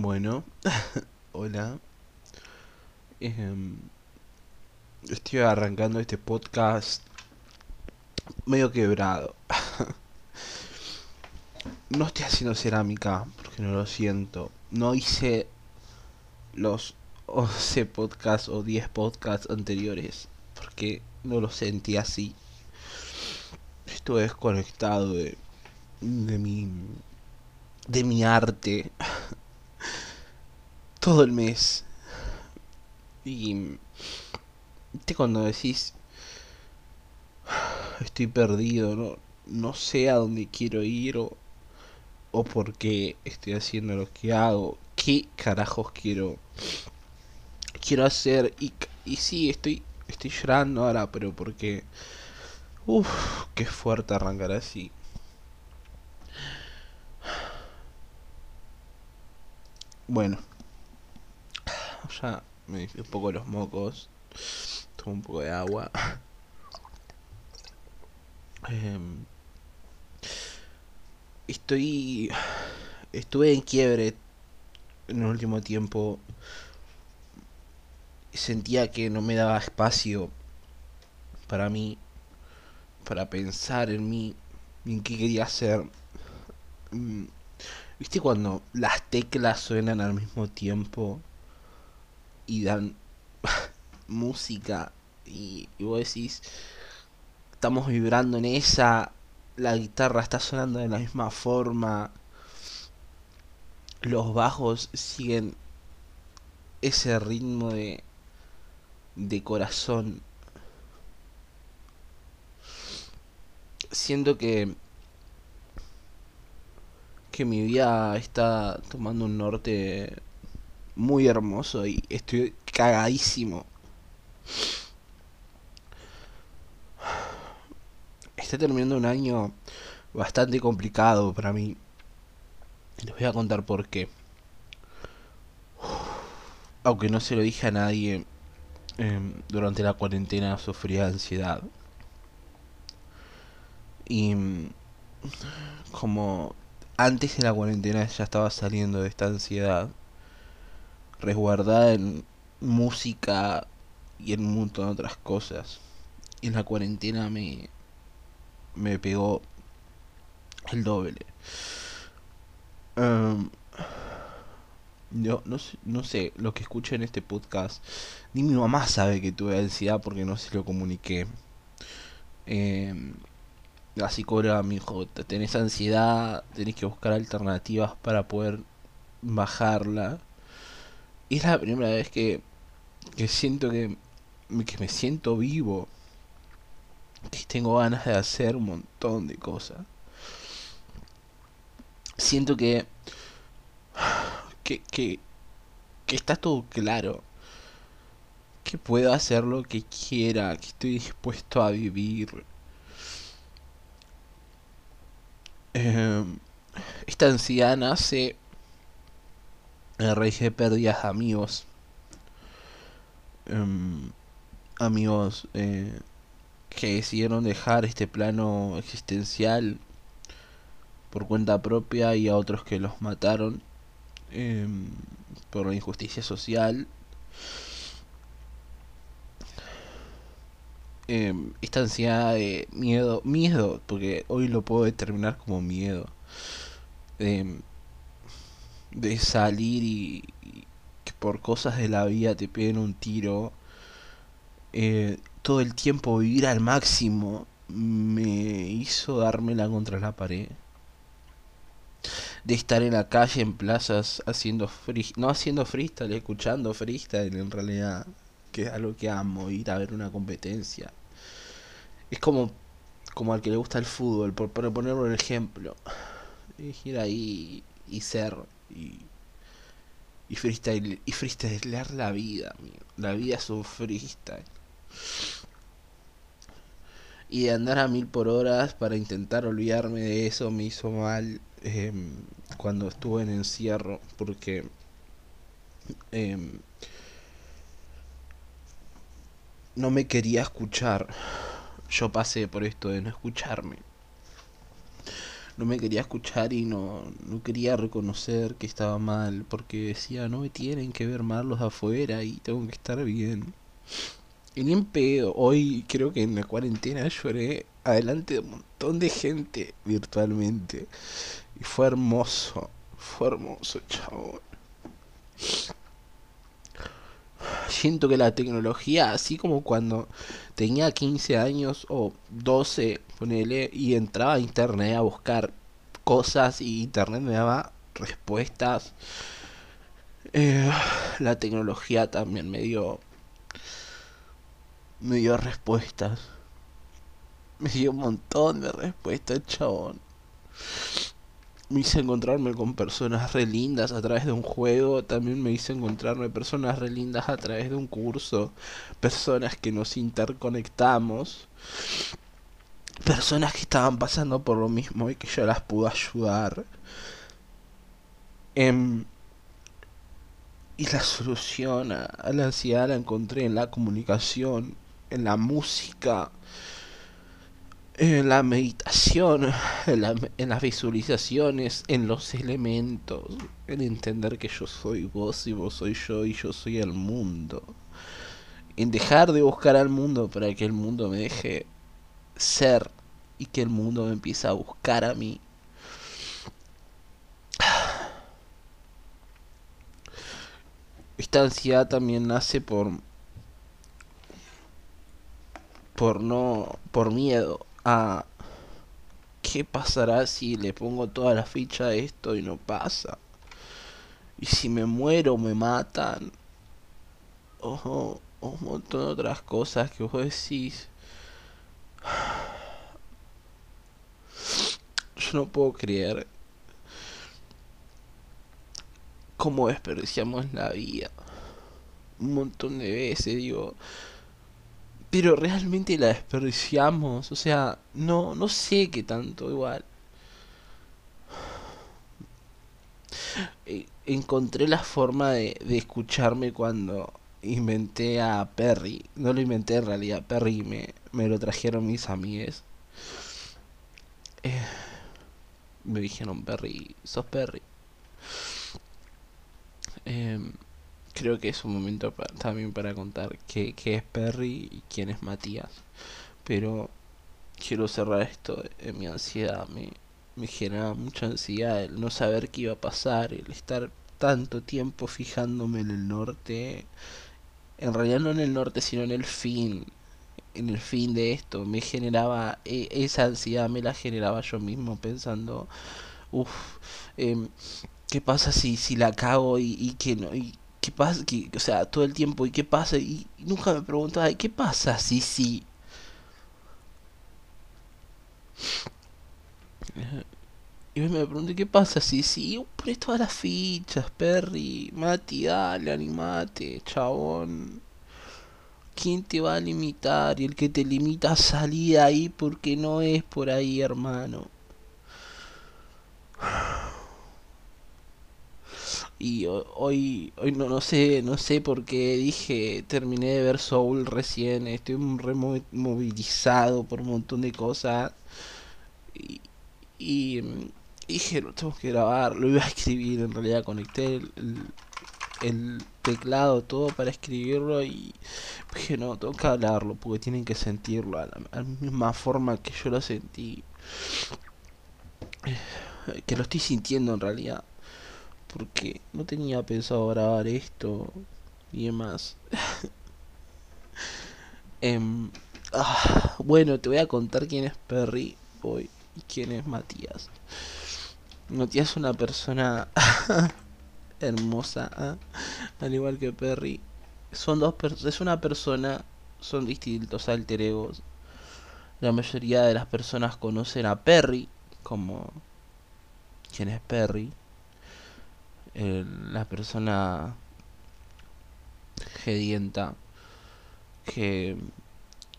Bueno, hola. Em, estoy arrancando este podcast medio quebrado. no estoy haciendo cerámica porque no lo siento. No hice los 11 podcasts o 10 podcasts anteriores porque no lo sentí así. Estuve desconectado de, de mi de mi arte todo el mes. Y ¿viste cuando decís estoy perdido, no no sé a dónde quiero ir o o por qué estoy haciendo lo que hago, qué carajos quiero quiero hacer y y sí, estoy estoy llorando ahora, pero porque uff, qué fuerte arrancar así. Bueno, ya me dije un poco los mocos. Tomo un poco de agua. Em, estoy. Estuve en quiebre en el último tiempo. Sentía que no me daba espacio para mí. Para pensar en mí. En qué quería hacer. Mm, ¿Viste cuando las teclas suenan al mismo tiempo? Y dan música y, y, vos decís estamos vibrando en esa la guitarra está sonando de la misma forma los bajos siguen ese ritmo de de corazón. Siento que que mi vida está tomando un norte muy hermoso y estoy cagadísimo. Está terminando un año bastante complicado para mí. Les voy a contar por qué. Aunque no se lo dije a nadie, eh, durante la cuarentena sufría ansiedad. Y como antes de la cuarentena ya estaba saliendo de esta ansiedad, resguardada en música y en un montón de otras cosas. Y en la cuarentena me, me pegó el doble. Um, yo no, no sé, lo que escuché en este podcast, ni mi mamá sabe que tuve ansiedad porque no se lo comuniqué. Eh, la psicóloga me dijo, tenés ansiedad, tenés que buscar alternativas para poder bajarla. Y es la primera vez que, que siento que, que me siento vivo. Que tengo ganas de hacer un montón de cosas. Siento que, que, que, que está todo claro. Que puedo hacer lo que quiera. Que estoy dispuesto a vivir. Eh, esta ansiedad nace a raíz de amigos. Um, amigos eh, que decidieron dejar este plano existencial por cuenta propia y a otros que los mataron eh, por la injusticia social. Eh, esta ansiedad de miedo, miedo, porque hoy lo puedo determinar como miedo. Eh, de salir y, que por cosas de la vida te peguen un tiro, eh, todo el tiempo vivir al máximo me hizo dármela contra la pared. De estar en la calle, en plazas, haciendo free, no haciendo freestyle, escuchando freestyle en realidad, que es algo que amo, ir a ver una competencia. Es como, como al que le gusta el fútbol, por, por poner un ejemplo. Ir ahí y ser y, y freestyle y freestylear la vida amigo. la vida es un freestyle. Y de andar a mil por horas para intentar olvidarme de eso me hizo mal eh, cuando estuve en encierro porque eh, no me quería escuchar. Yo pasé por esto de no escucharme no me quería escuchar y no, no quería reconocer que estaba mal, porque decía, no me tienen que ver mal los afuera y tengo que estar bien. Y ni en pedo, hoy creo que en la cuarentena lloré adelante de un montón de gente virtualmente. Y fue hermoso, fue hermoso, chabón. Siento que la tecnología, así como cuando tenía 15 años o 12, ponele, y entraba a internet a buscar cosas y internet me daba respuestas. Eh, la tecnología también me dio me dio respuestas. Me dio un montón de respuestas, chabón. Me hice encontrarme con personas re lindas a través de un juego. También me hice encontrarme personas re lindas a través de un curso. Personas que nos interconectamos. Personas que estaban pasando por lo mismo y que yo las pude ayudar. Em, y la solución a la ansiedad la encontré en la comunicación en la música, en la meditación, en, las visualizaciones, en los elementos, en entender que yo soy vos y vos soy yo y yo soy el mundo. En dejar de buscar al mundo para que el mundo me deje ser y que el mundo me empiece a buscar a mí. Esta ansiedad también nace por por no por miedo a qué pasará si le pongo toda la ficha a esto y no pasa y si me muero me matan. O, un montón de otras cosas que vos decís. Yo no puedo creer cómo desperdiciamos la vida. Un montón de veces digo pero realmente la desperdiciamos. O sea, no, no sé qué tanto igual. E, encontré la forma de, de escucharme cuando inventé a Perry. No lo inventé en realidad, Perry me, me lo trajeron mis amigues. Eh, me dijeron, Perry, sos Perry. Eh, creo que es un momento también para contar qué, es Perry y quién es Matías. Pero quiero cerrar esto en mi ansiedad. Me, me genera mucha ansiedad el no saber qué iba a pasar, el estar tanto tiempo fijándome en el norte. En realidad no en el norte, sino en el fin. En el fin de esto. Me generaba, e, esa ansiedad me la generaba yo mismo pensando, uff, em, ¿qué pasa si, si la cago y, y que no... Y, ¿qué pasa? o sea, todo el tiempo, ¿y qué pasa? Y, nunca me preguntaba, ¿qué pasa? Sí, sí. Y me pregunté, ¿qué pasa? Sí, sí, pones todas las fichas, Perry, Mati, dale, animate, chabón. ¿Quién te va a limitar? Y el que te limita a salir ahí porque no es por ahí, hermano. Y hoy hoy no, no sé no sé por qué dije terminé de ver Soul recién estoy removilizado por un montón de cosas. Y, y, dije lo tengo que grabar lo iba a escribir en realidad conecté el, teclado todo para escribirlo y dije no tengo que hablarlo porque tienen que sentirlo a la misma forma que yo lo sentí que lo estoy sintiendo en realidad porque no tenía pensado grabar esto y demás. Em, ah, bueno, te voy a contar quién es Perry hoy y quién es Matías. Matías es una persona hermosa, ¿ah? al igual que Perry. Son dos es una persona, son distintos alter egos. La mayoría de las personas conocen a Perry como quién es Perry la persona gedienta que,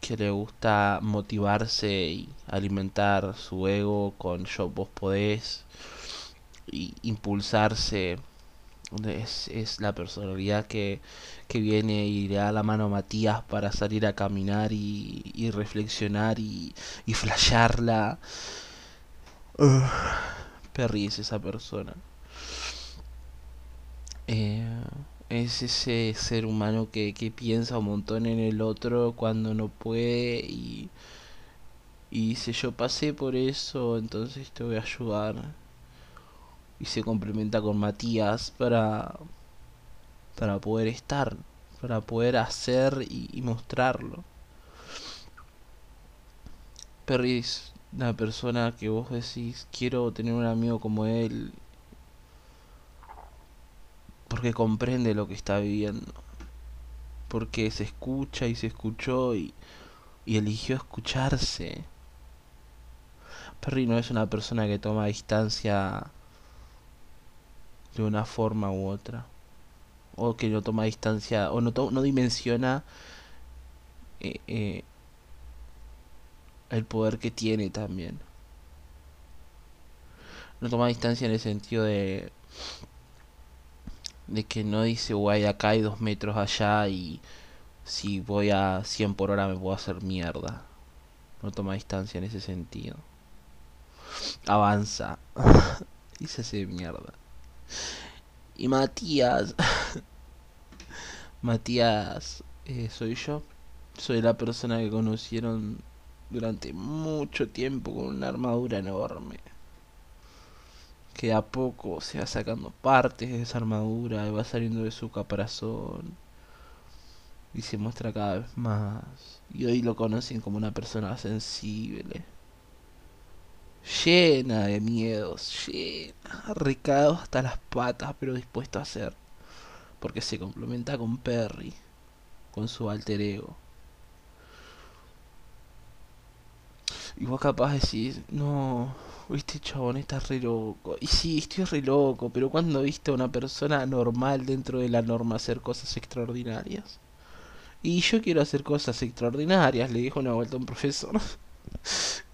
que le gusta motivarse y alimentar su ego con yo vos podés y impulsarse es, es la personalidad que, que viene y le da la mano a Matías para salir a caminar y, y reflexionar y, y flashearla Perry es esa persona. Eh, es ese ser humano que, que piensa un montón en el otro cuando no puede y, y dice yo pasé por eso, entonces te voy a ayudar. Y se complementa con Matías para, para poder estar, para poder hacer y, mostrarlo. Perry es persona que vos decís, quiero tener un amigo como él, porque comprende lo que está viviendo, porque se escucha y se escuchó y, y eligió escucharse. Perry no es una persona que toma distancia de una forma u otra, o que no toma distancia, o no, no dimensiona eh, eh, el poder que tiene también. No toma distancia en el sentido de de que no dice guay acá hay dos metros allá y si voy a 100 por hora me puedo hacer mierda. No toma distancia en ese sentido. Avanza. y se hace mierda. Y Matías. Matías eh, soy yo. Soy la persona que conocieron durante mucho tiempo con una armadura enorme. Que a poco se va sacando partes de esa armadura y va saliendo de su caparazón. Y se muestra cada vez más. Y hoy lo conocen como una persona sensible. Llena de miedos, llena, recado hasta las patas, pero dispuesto a hacer. Porque se complementa con Perry, con su alter ego. Y vos capaz decís, no, viste chabón, estás re loco. Y sí, estoy re loco, pero cuando viste a una persona normal dentro de la norma hacer cosas extraordinarias? Y yo quiero hacer cosas extraordinarias, le dijo una vuelta a un profesor. Me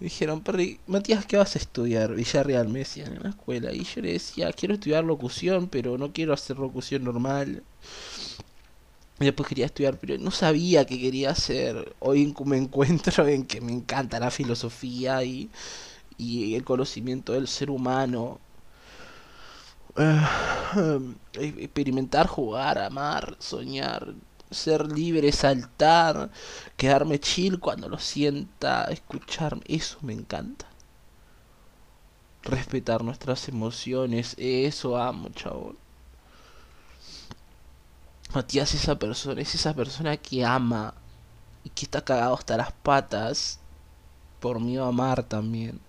dijeron, Perry, Matías, ¿qué vas a estudiar? Villarreal me decían en la escuela. Y yo le decía, quiero estudiar locución, pero no quiero hacer locución normal. Y después quería estudiar, pero no sabía qué quería hacer. Hoy me encuentro en que me encanta la filosofía y, y el conocimiento del ser humano. Uh, experimentar, jugar, amar, soñar, ser libre, saltar, quedarme chill cuando lo sienta, escucharme, eso me encanta. Respetar nuestras emociones, eso amo, chabón. Matías es esa persona, es esa persona que ama y que está cagado hasta las patas por a amar también.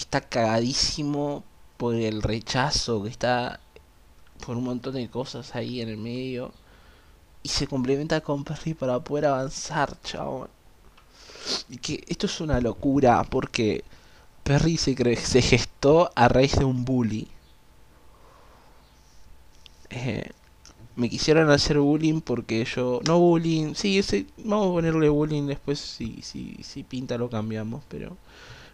Está cagadísimo por el rechazo, que está por un montón de cosas ahí en el medio. Y se complementa con Perry para poder avanzar, chabón. Y que esto es una locura porque Perry se, se gestó a raíz de un bully. Eh, me quisieron hacer bullying porque yo no bullying sí sí vamos a ponerle bullying después si si si pinta lo cambiamos pero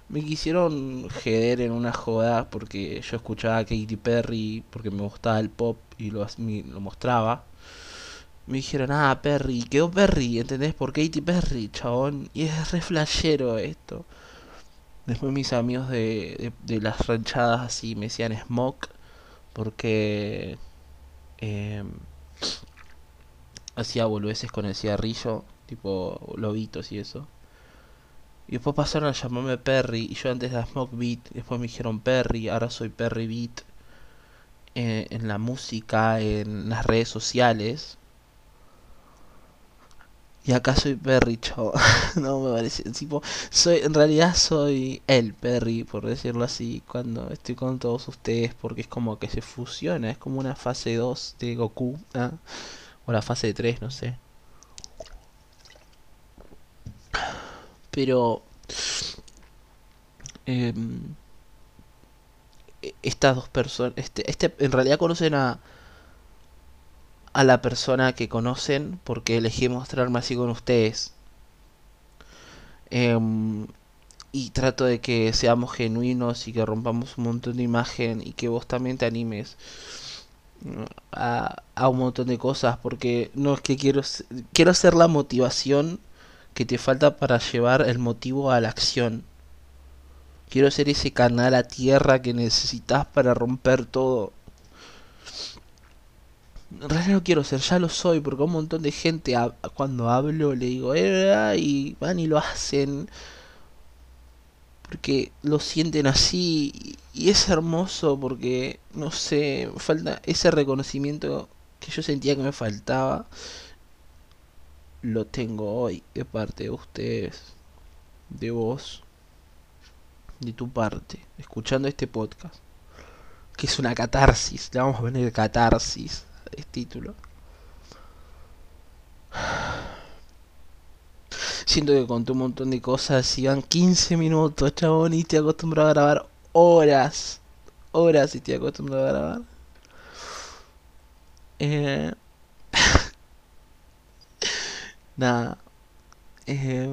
me quisieron jeder en una joda porque yo escuchaba a Katy Perry porque me gustaba el pop y lo, lo mostraba me dijeron ah Perry quedó Perry ¿entendés? por Katy Perry chabón y es re flashero esto después mis amigos de, de, las ranchadas así me decían Smoke porque eh, hacía boludeces con el cigarrillo, tipo lobitos y eso. Y después pasaron a llamarme Perry, y yo antes era Smoke Beat, después me dijeron Perry, ahora soy Perry Beat. Eh, en la música, en las redes sociales. Y acá soy Perry, no me parece. Tipo, soy, en realidad soy el Perry, por decirlo así, cuando estoy con todos ustedes, porque es como que se fusiona, es como una fase 2 de Goku, ¿ah? o la fase 3, no sé. Pero... Eh, estas dos personas, este, este, en realidad conocen a a la persona que conocen porque elegí mostrarme así con ustedes. Em, y trato de que seamos genuinos y que rompamos un montón de imagen y que vos también te animes a, a un montón de cosas porque no es que quiero quiero ser la motivación que te falta para llevar el motivo a la acción Quiero ser ese canal a tierra que necesitas para romper todo. En realidad no quiero ser, ya lo soy, porque un montón de gente cuando hablo le digo, eh, y van y lo hacen. Porque lo sienten así y es hermoso porque, no sé, falta ese reconocimiento que yo sentía que me faltaba. Lo tengo hoy de parte de ustedes, de vos, de tu parte, escuchando este podcast. Que es una catarsis, le vamos a poner catarsis es título. Siento que conté un montón de cosas y van 15 minutos, chabón, y estoy acostumbrado a grabar horas. Horas y estoy acostumbrado a grabar. Eh... Nada. Eh...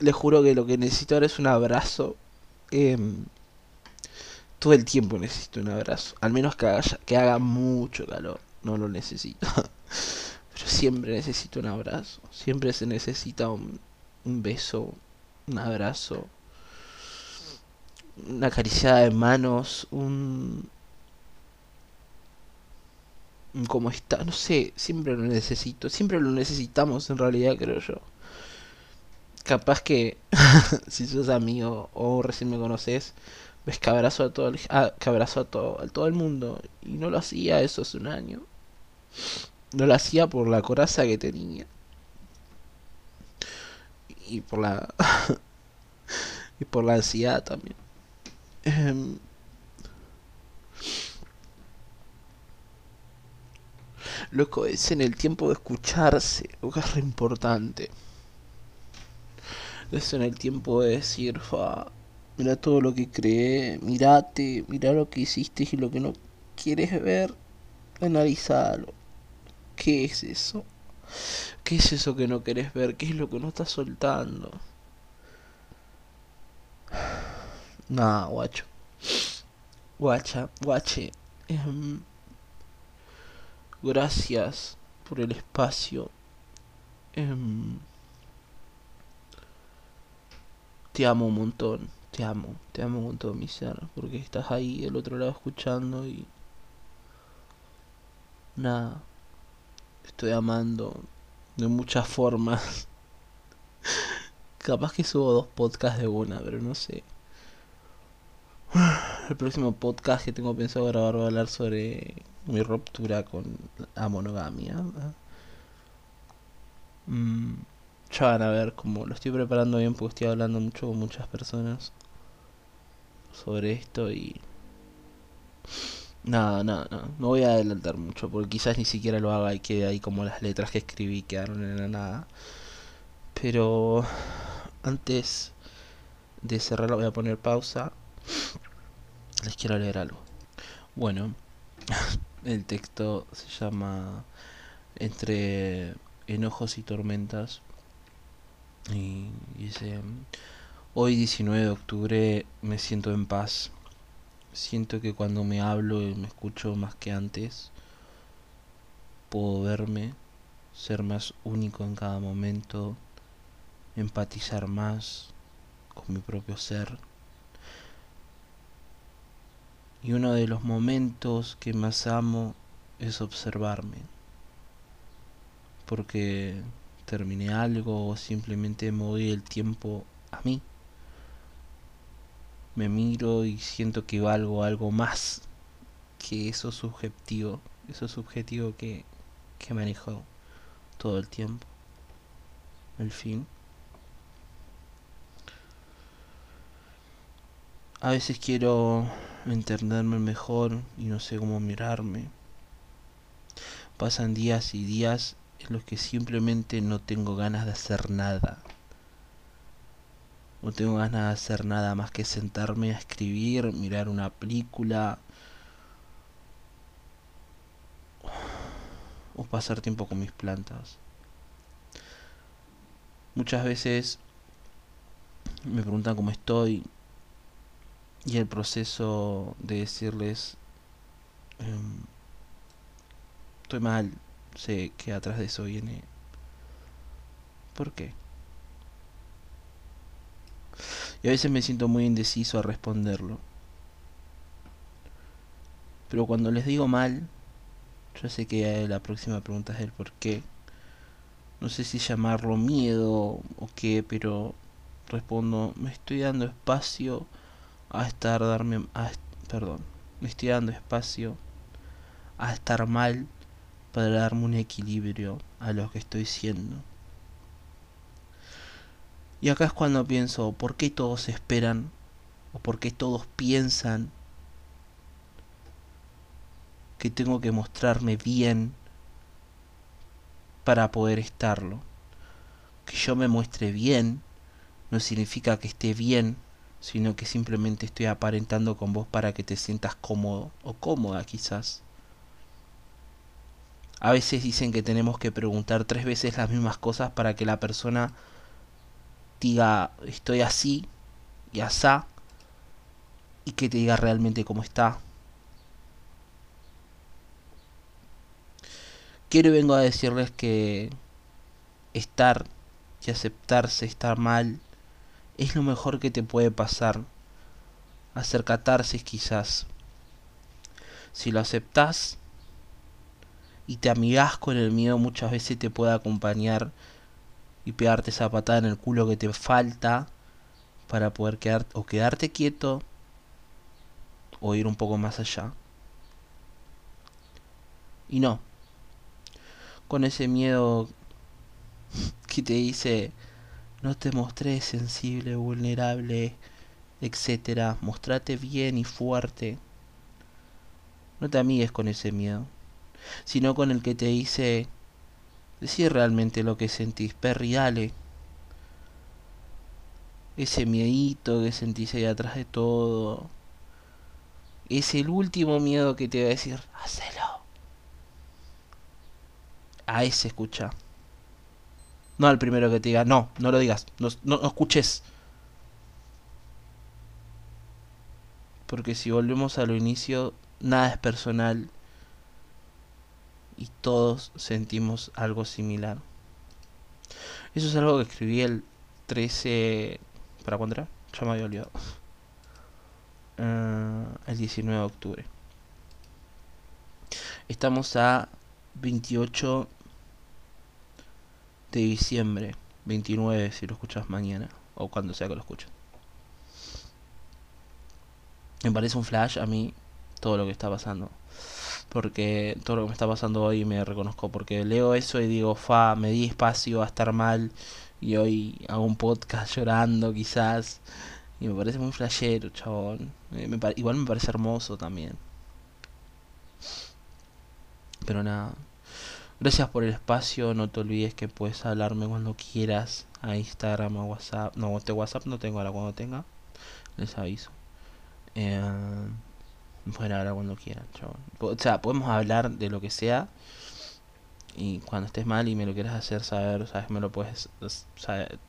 Les juro que lo que necesito ahora es un abrazo. Eh todo el tiempo necesito un abrazo. Al menos que haga, que haga mucho calor. No lo necesito. Pero siempre necesito un abrazo. Siempre se necesita un, beso, un abrazo, una acariciada de manos, un... como está, no sé, siempre lo necesito, siempre lo necesitamos en realidad, creo yo. Capaz que si sos amigo o recién me conoces, ves que abrazó a todo el, ah, que abrazó a todo, a todo el mundo y no lo hacía eso hace un año no lo hacía por la coraza que tenía. Y por la y por la ansiedad también. Em, loco es en el tiempo de escucharse lo que es re importante es en el tiempo de decir fa mira todo lo que creé, mirate, mira lo que hiciste y lo que no quieres ver, analizalo. ¿Qué es eso? ¿Qué es eso que no querés ver? ¿Qué es lo que no estás soltando? Nah, guacho. Guacha, guache. Em, gracias por el espacio. Em, te amo un montón te amo, te amo con todo mi ser, porque estás ahí del otro lado escuchando y nada, estoy amando de muchas formas. Capaz que subo dos podcasts de una, pero no sé. El próximo podcast que tengo pensado grabar va a hablar sobre mi ruptura con la monogamia. Mm, ya van a ver cómo lo estoy preparando bien porque estoy hablando mucho con muchas personas sobre esto y... Nada, nada, nada. No voy a adelantar mucho porque quizás ni siquiera lo haga y quede ahí como las letras que escribí quedaron en la nada. Pero antes de cerrarlo voy a poner pausa. Les quiero leer algo. Bueno, el texto se llama Entre enojos y tormentas. Y dice... Hoy 19 de octubre me siento en paz. Siento que cuando me hablo y me escucho más que antes, puedo verme, ser más único en cada momento, empatizar más con mi propio ser. Y uno de los momentos que más amo es observarme. Porque terminé algo o simplemente me doy el tiempo a mí me miro y siento que valgo algo más que eso subjetivo, eso subjetivo que, que manejo todo el tiempo. El fin. A veces quiero entenderme mejor y no sé cómo mirarme. Pasan días y días en los que simplemente no tengo ganas de hacer nada. No tengo ganas de hacer nada más que sentarme a escribir, mirar una película o pasar tiempo con mis plantas. Muchas veces me preguntan cómo estoy y el proceso de decirles em, estoy mal, sé que atrás de eso viene ¿por qué? Y a veces me siento muy indeciso a responderlo. Pero cuando les digo mal, yo sé que la próxima pregunta es el por qué. No sé si llamarlo miedo o qué, pero respondo, me estoy dando espacio a estar darme a, perdón, me estoy dando espacio a estar mal para darme un equilibrio a lo que estoy siendo. Y acá es cuando pienso, ¿por qué todos esperan? ¿O por qué todos piensan que tengo que mostrarme bien para poder estarlo? Que yo me muestre bien no significa que esté bien, sino que simplemente estoy aparentando con vos para que te sientas cómodo o cómoda quizás. A veces dicen que tenemos que preguntar tres veces las mismas cosas para que la persona diga estoy así y asá y que te diga realmente cómo está. Quiero y vengo a decirles que estar y aceptarse estar mal es lo mejor que te puede pasar. Hacer catarsis quizás. Si lo aceptas y te amigas con el miedo muchas veces te puede acompañar y pegarte esa patada en el culo que te falta para poder quedar o quedarte quieto o ir un poco más allá. Y no, con ese miedo que te dice no te mostré sensible, vulnerable, etcétera, mostrate bien y fuerte. No te amigues con ese miedo, sino con el que te dice Decir realmente lo que sentís, perri, dale. Ese miedito que sentís ahí atrás de todo. Es el último miedo que te va a decir, hacelo. A ese escucha. No al primero que te diga, no, no lo digas, no, no, escuches. Porque si volvemos a lo inicio, nada es personal y todos sentimos algo similar. Eso es algo que escribí el 13... ¿Para cuándo era? Ya me había olvidado. Uh, el 19 de octubre. Estamos a 28 de diciembre. 29 si lo escuchas mañana. O cuando sea que lo escuches. Me parece un flash a mí todo lo que está pasando porque todo lo que me está pasando hoy me reconozco, porque leo eso y digo, fa, me di espacio a estar mal y hoy hago un podcast llorando quizás y me parece muy flashero, chabón. igual me parece hermoso también. Pero nada. Gracias por el espacio, no te olvides que puedes hablarme cuando quieras a Instagram, a WhatsApp. No, este WhatsApp no tengo ahora cuando tenga. Les aviso. Eh, Pueden hablar cuando quieran, O sea, podemos hablar de lo que sea. Y cuando estés mal y me lo quieras hacer saber, sabes, me lo puedes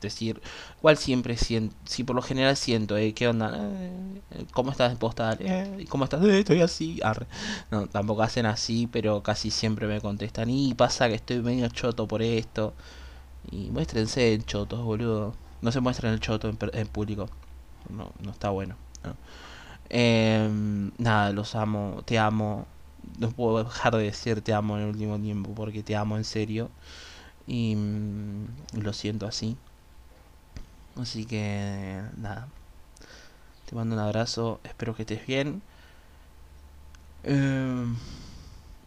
decir. Igual siempre siento, si por lo general siento, eh, ¿qué onda? Eh, ¿Cómo estás en postal? Eh, ¿Cómo estás? Eh, estoy así. No, tampoco hacen así, pero casi siempre me contestan. Y pasa que estoy medio choto por esto. Y muéstrense en chotos, boludo. No se muestren el choto en, en público. No, no está bueno. ¿no? Eh, nada, los amo, te amo. No puedo dejar de decir te amo en el último tiempo porque te amo en serio. Y mm, lo siento así. Así que nada. Te mando un abrazo. Espero que estés bien. Eh,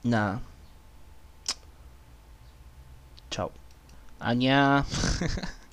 nada. Chao. Aña.